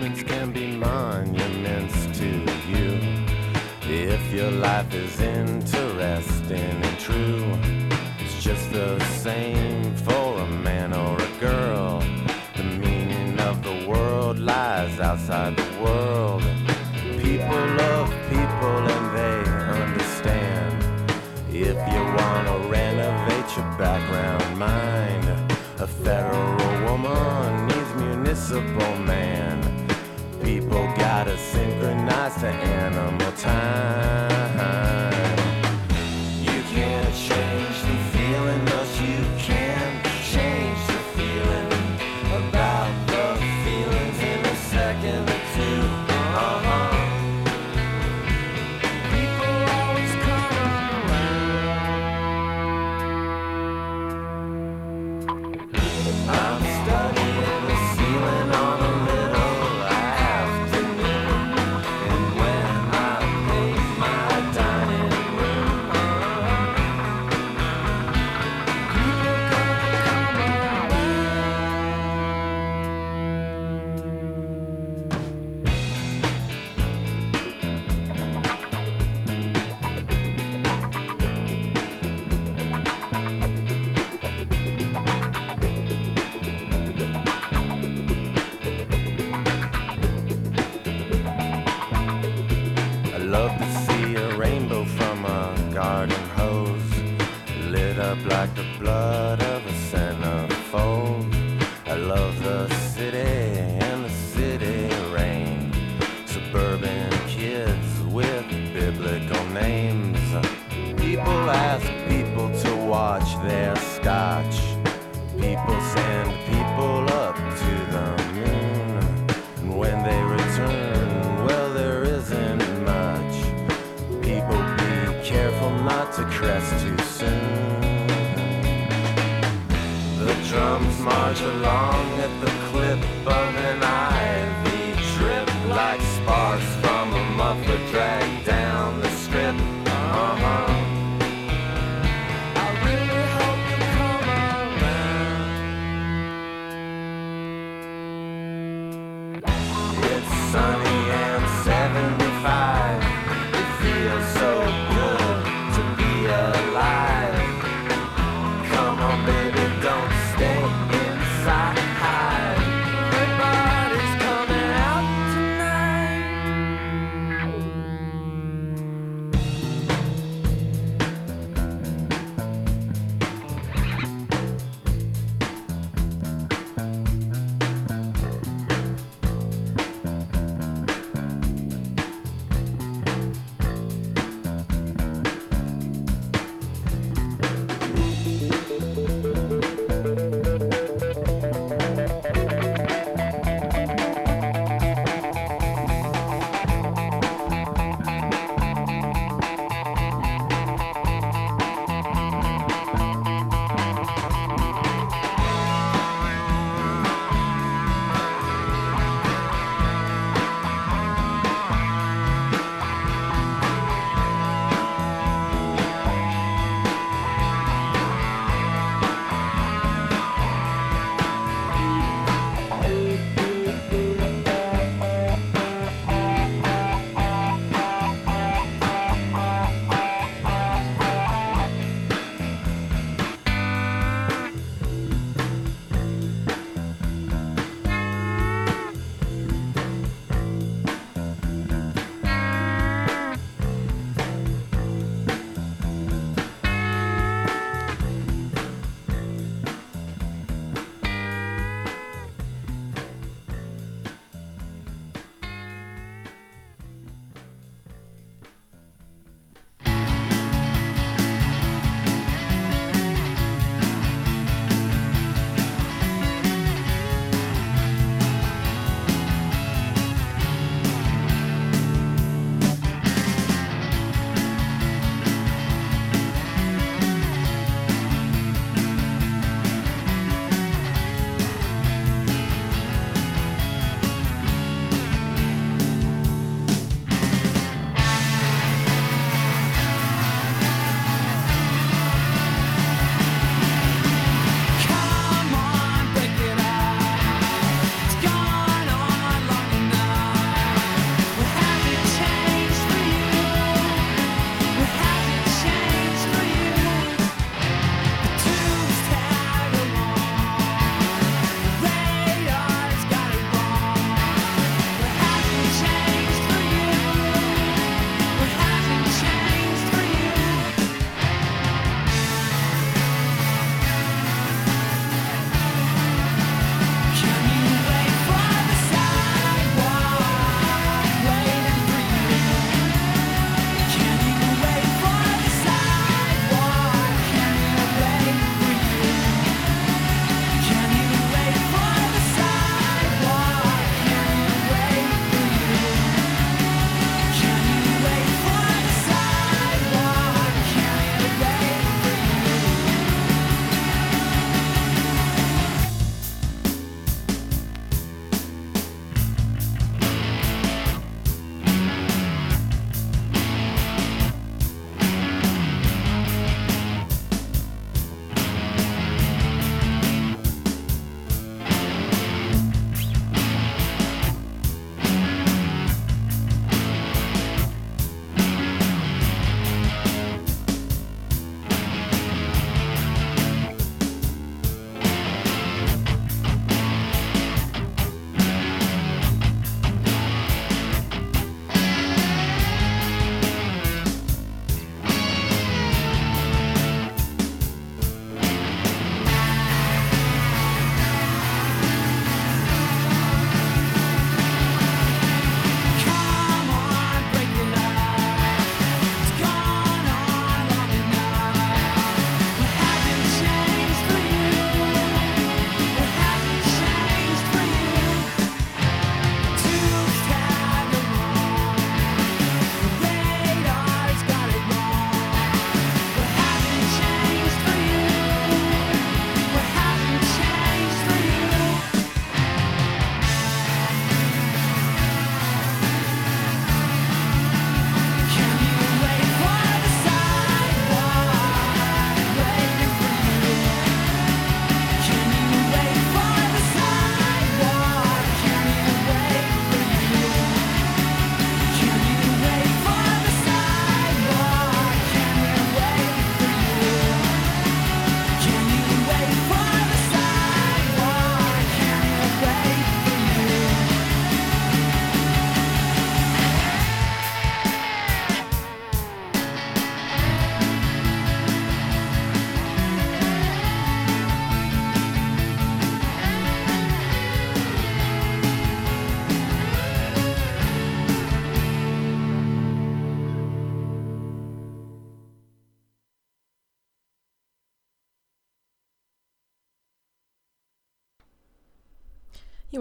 moments can be monuments to you. If your life is interesting and true, it's just the same for a man or a girl. The meaning of the world lies outside the world. People love people and they understand. If you wanna renovate your background mind, a federal woman needs municipal man people gotta synchronize to animal time. the blood So long.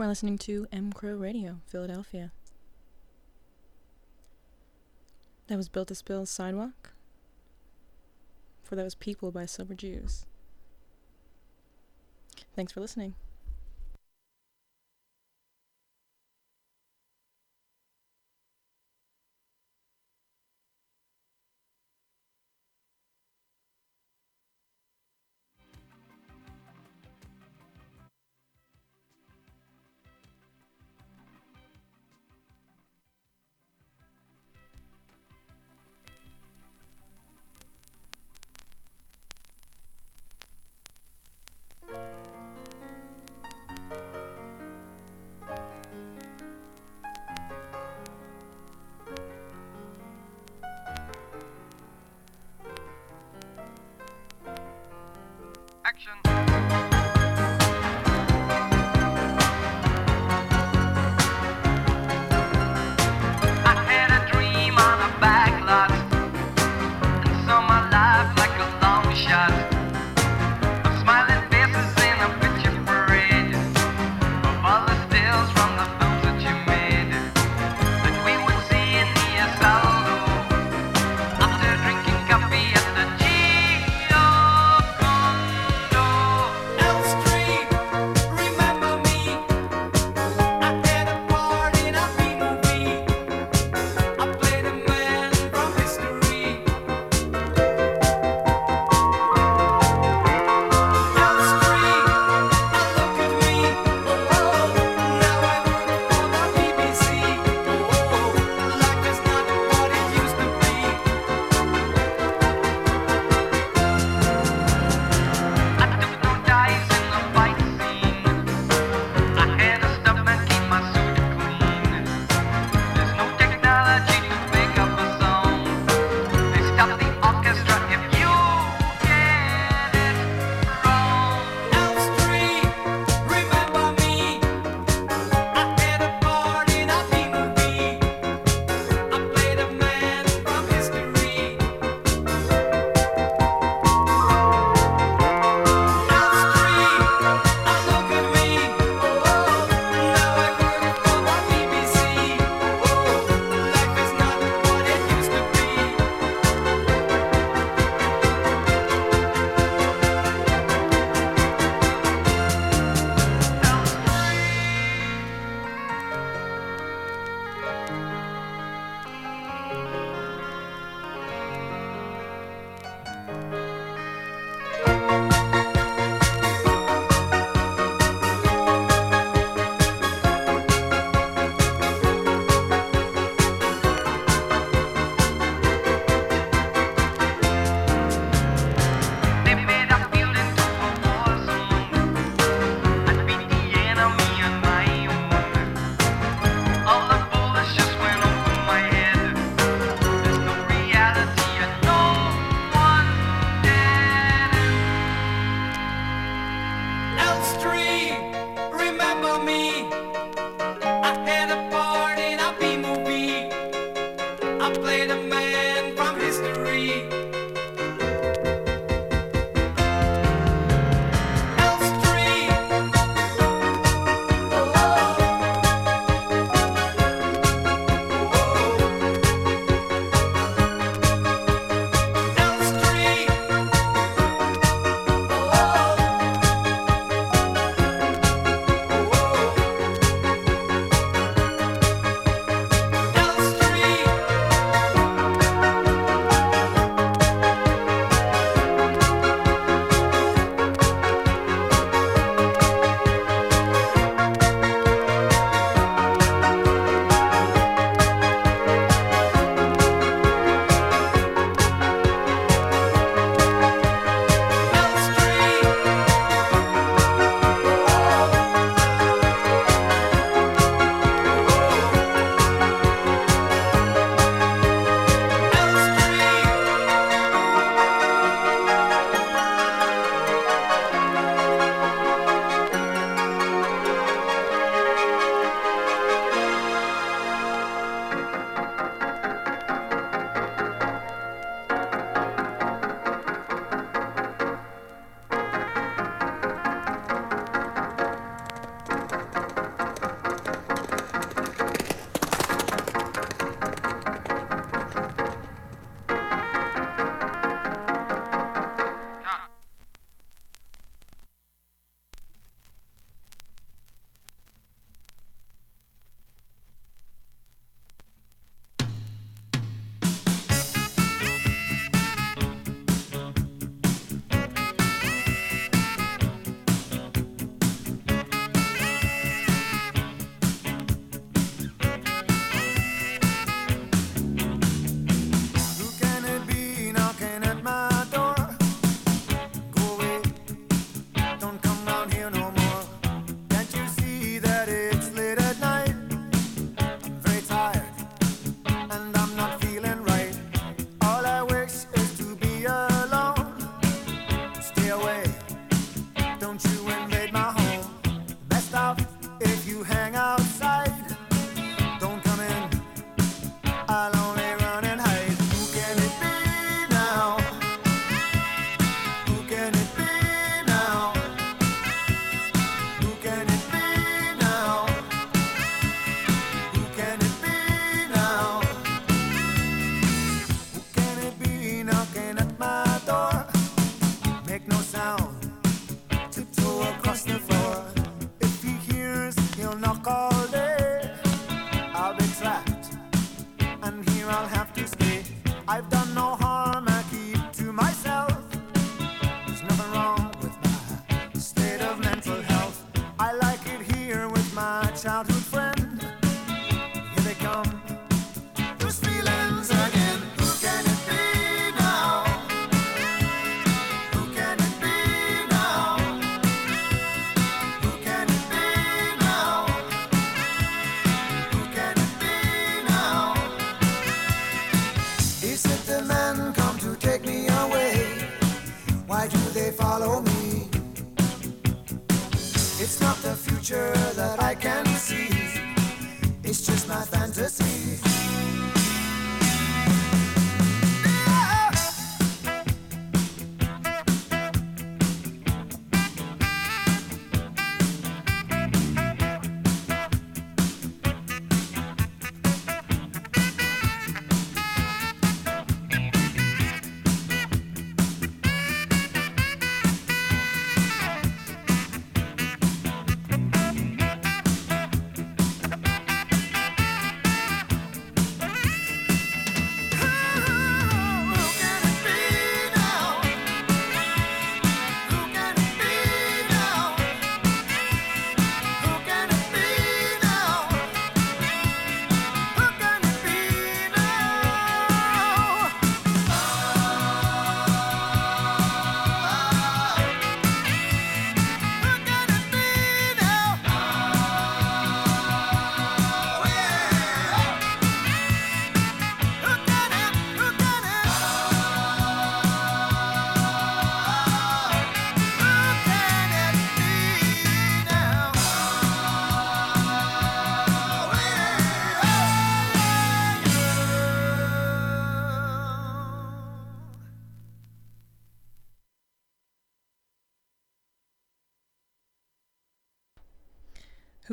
Listening to M Crow Radio, Philadelphia. That was Built to Spill Sidewalk. For that was People by Silver Jews. Thanks for listening.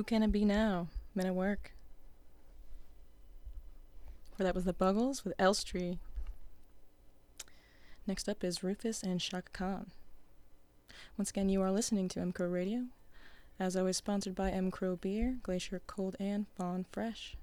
Can It Be Now? Men at Work. Where that was the Buggles with Elstree. Next up is Rufus and Chaka Khan. Once again, you are listening to M Crow Radio. As always, sponsored by M Crow Beer, Glacier Cold and Fawn Fresh.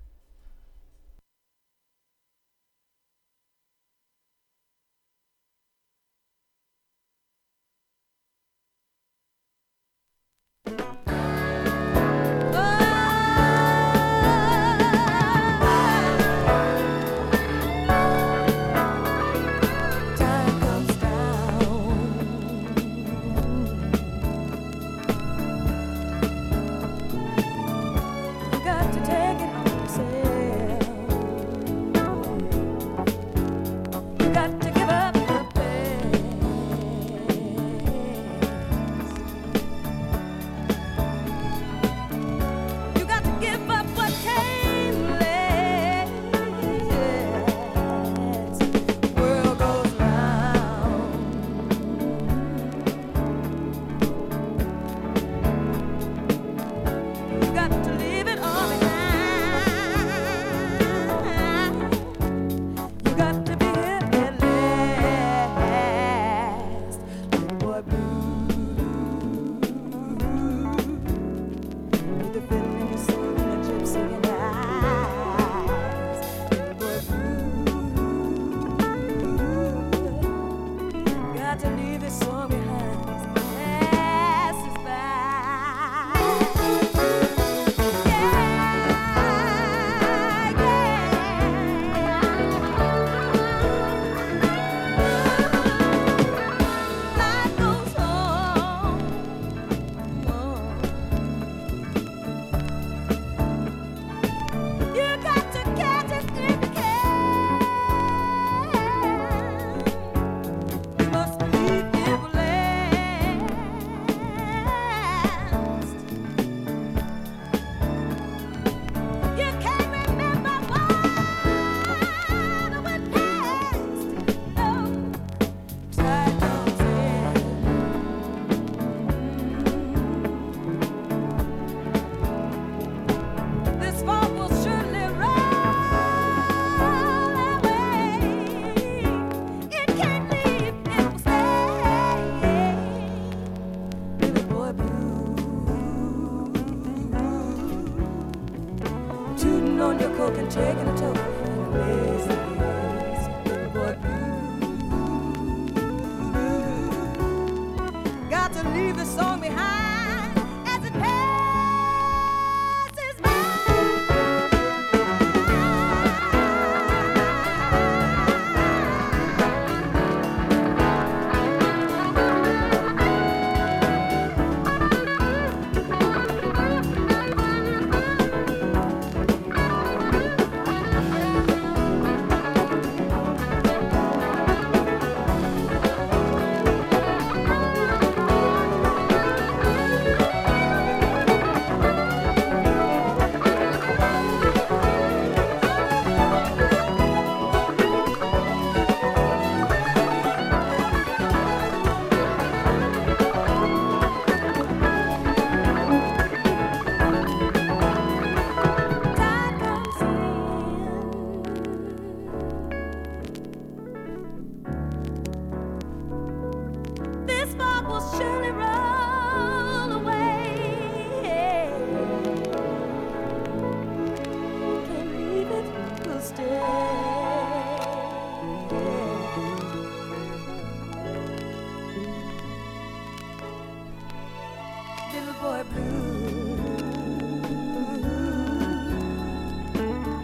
Boy blue.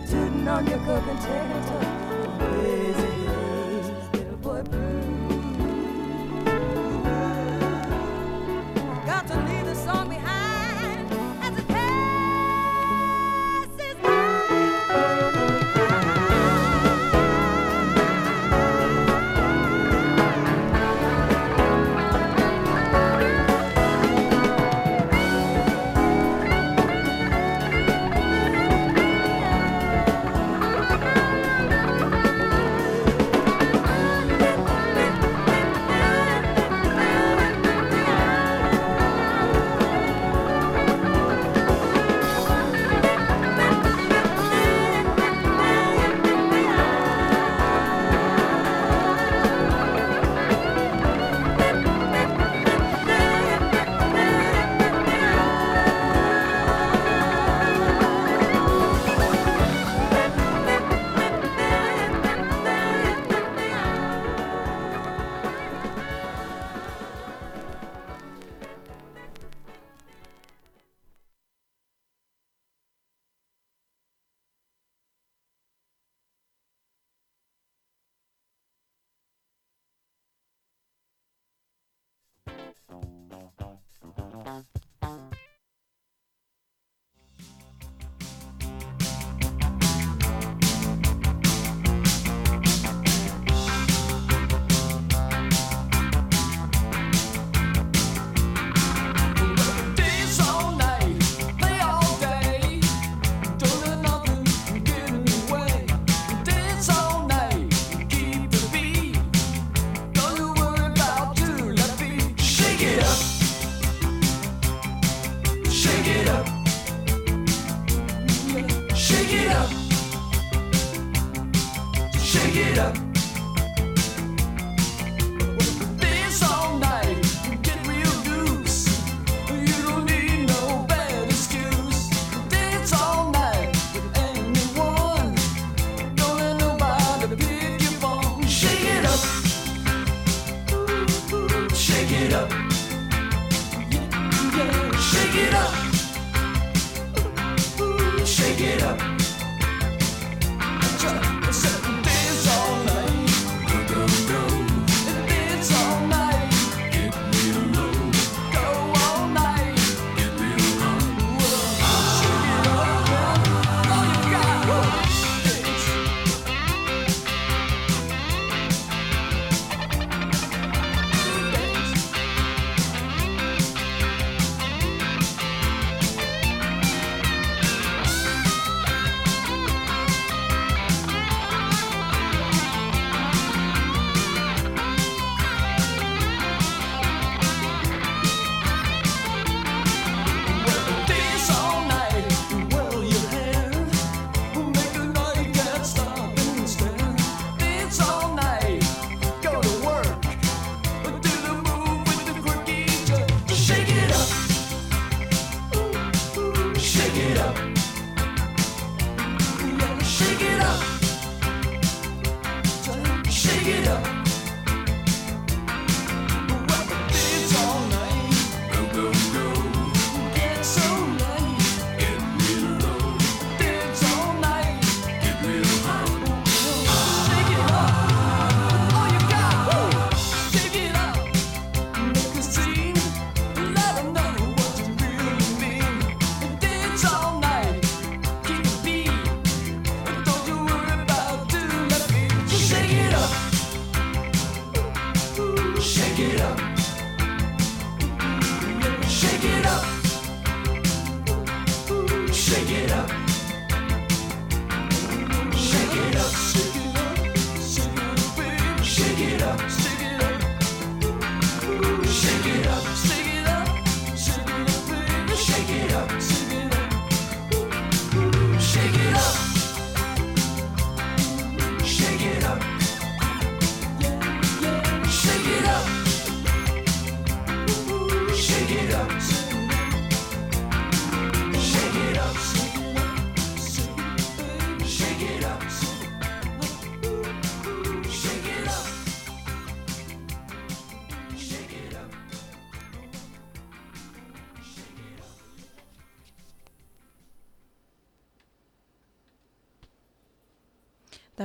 Sitting on your coat and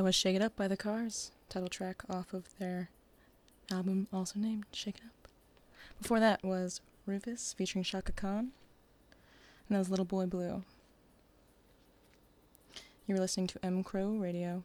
was Shake It Up by The Cars, title track off of their album also named Shake It Up. Before that was Rufus featuring Chaka Khan, and that was Little Boy Blue. You were listening to M. Crow Radio.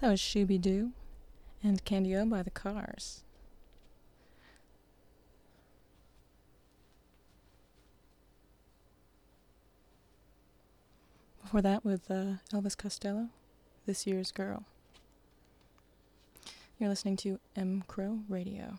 That was Shoo Be Doo and Candy O by the Cars. Before that, with uh, Elvis Costello, This Year's Girl. You're listening to M. Crow Radio.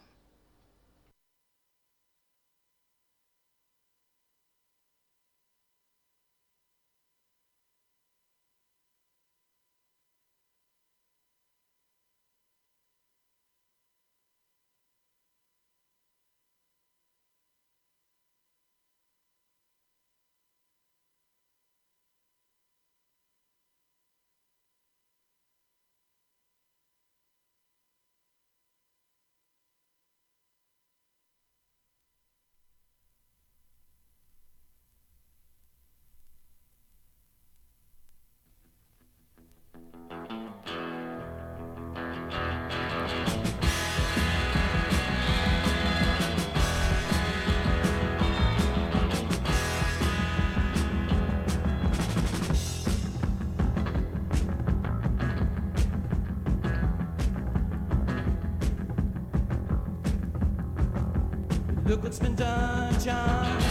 it's been done, John.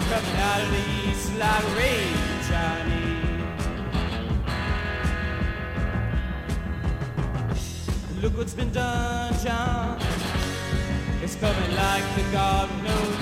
Coming out of these like rage, Look what's been done, John. It's coming like the God knows.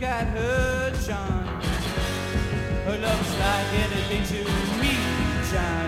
look at her, John. Her love's like anything to me, John.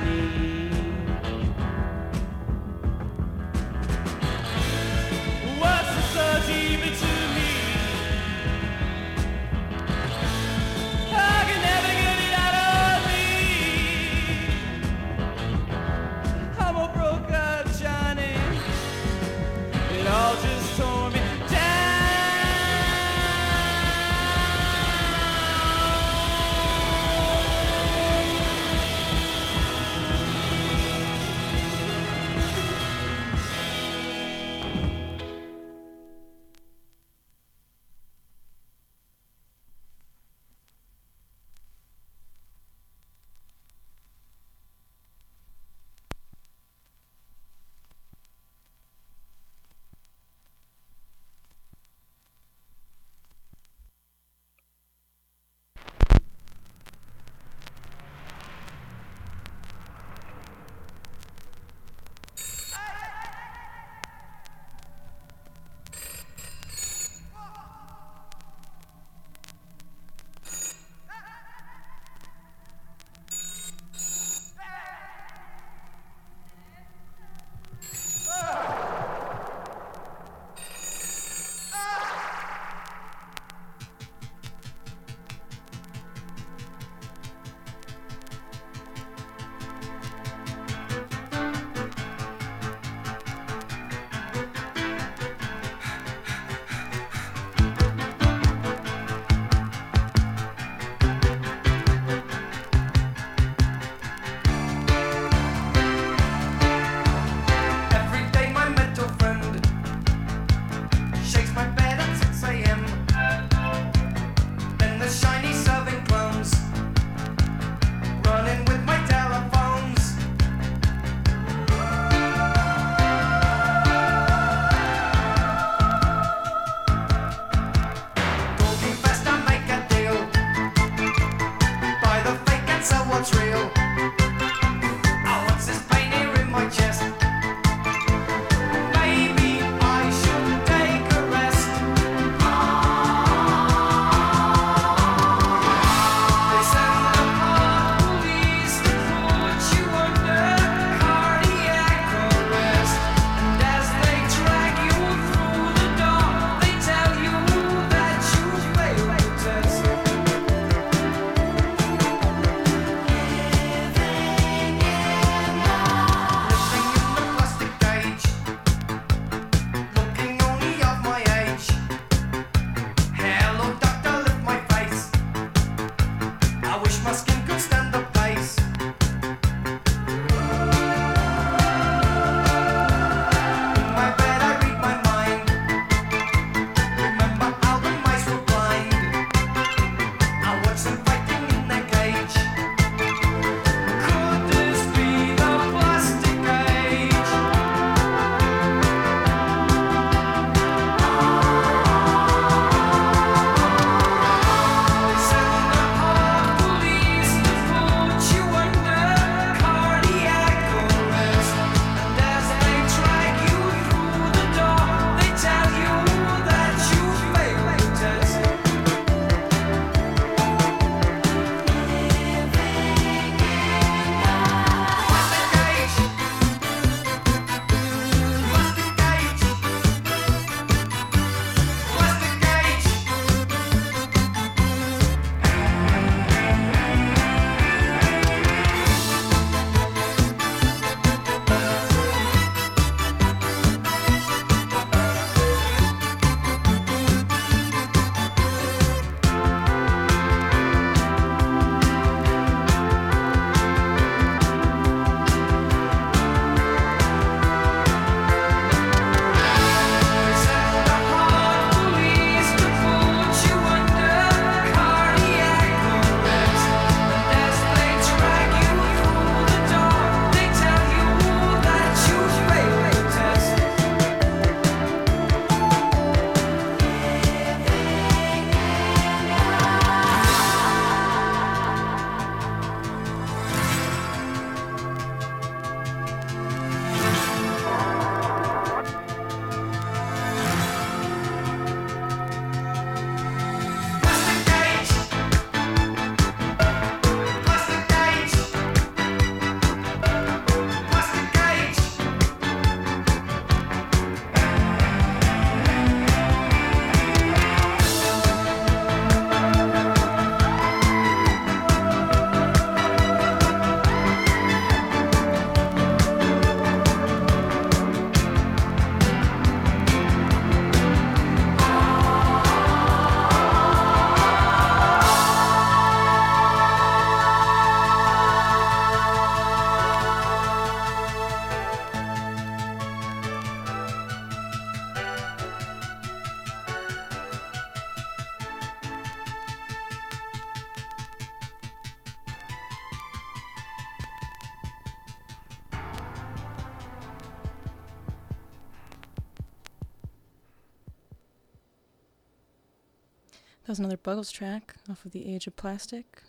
another Buggles track off of The Age of Plastic,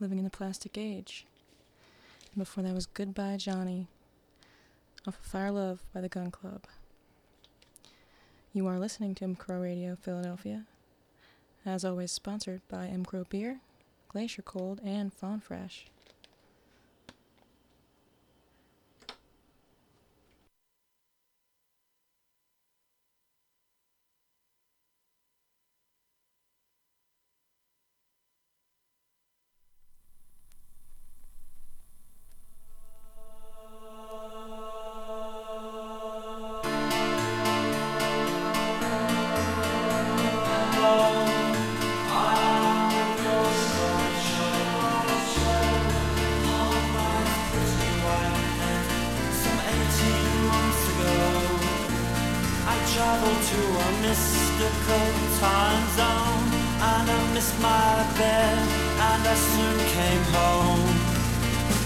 Living in the Plastic Age. And before that was Goodbye Johnny off of Fire Love by the Gun Club. You are listening to MCRO Radio Philadelphia, as always sponsored by MCRO Beer, Glacier Cold, and Fawn Fresh.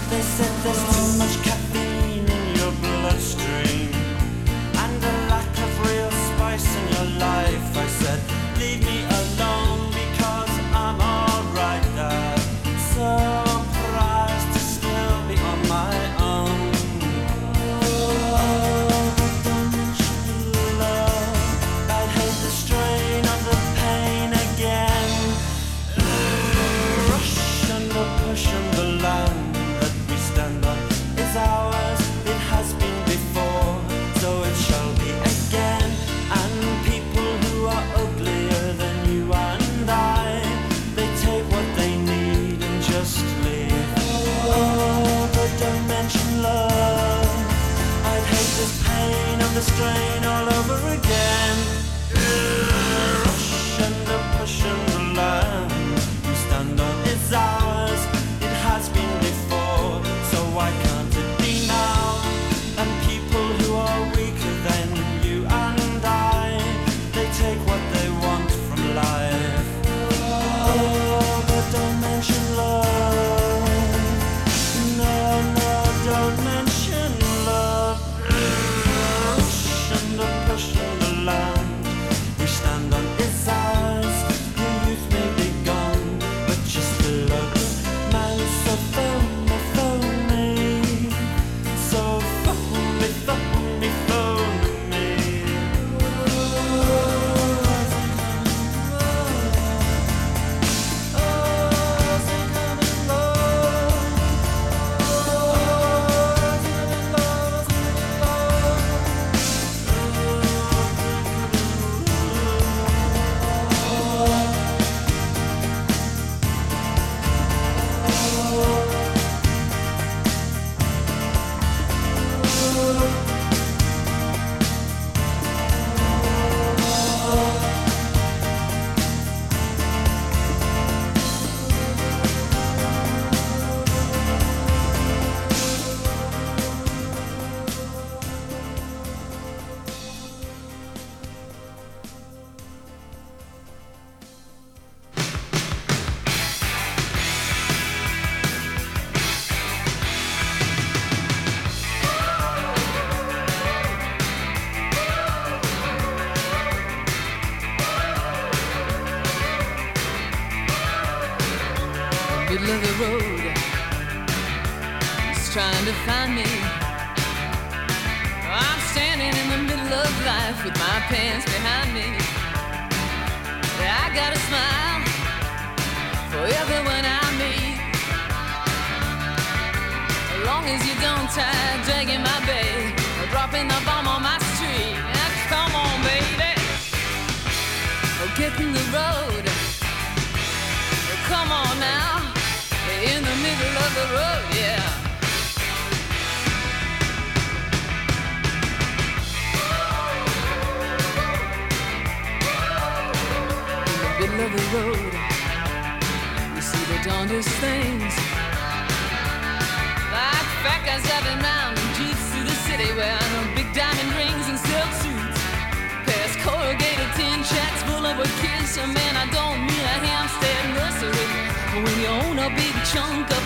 this is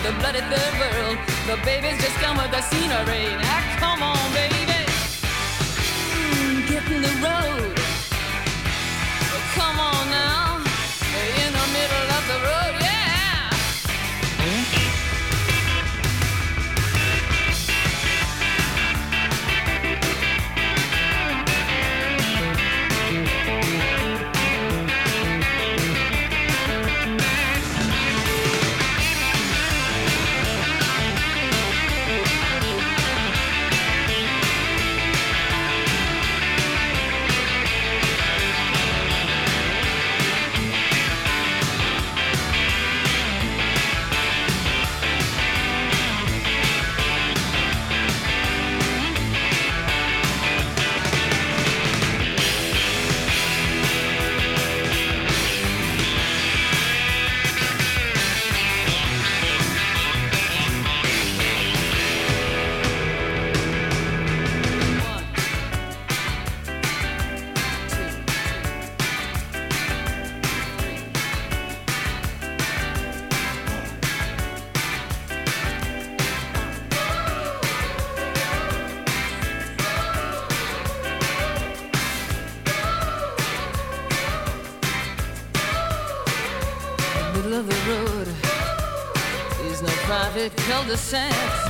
the blood of the world. The babies just come with the scenery. Now come on, baby, mm, get in the road. the sense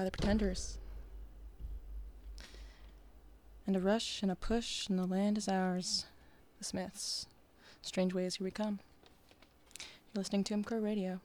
by the pretenders. And a rush and a push, and the land is ours. The Smiths. Strangeways here we come. You're listening to MCR Radio.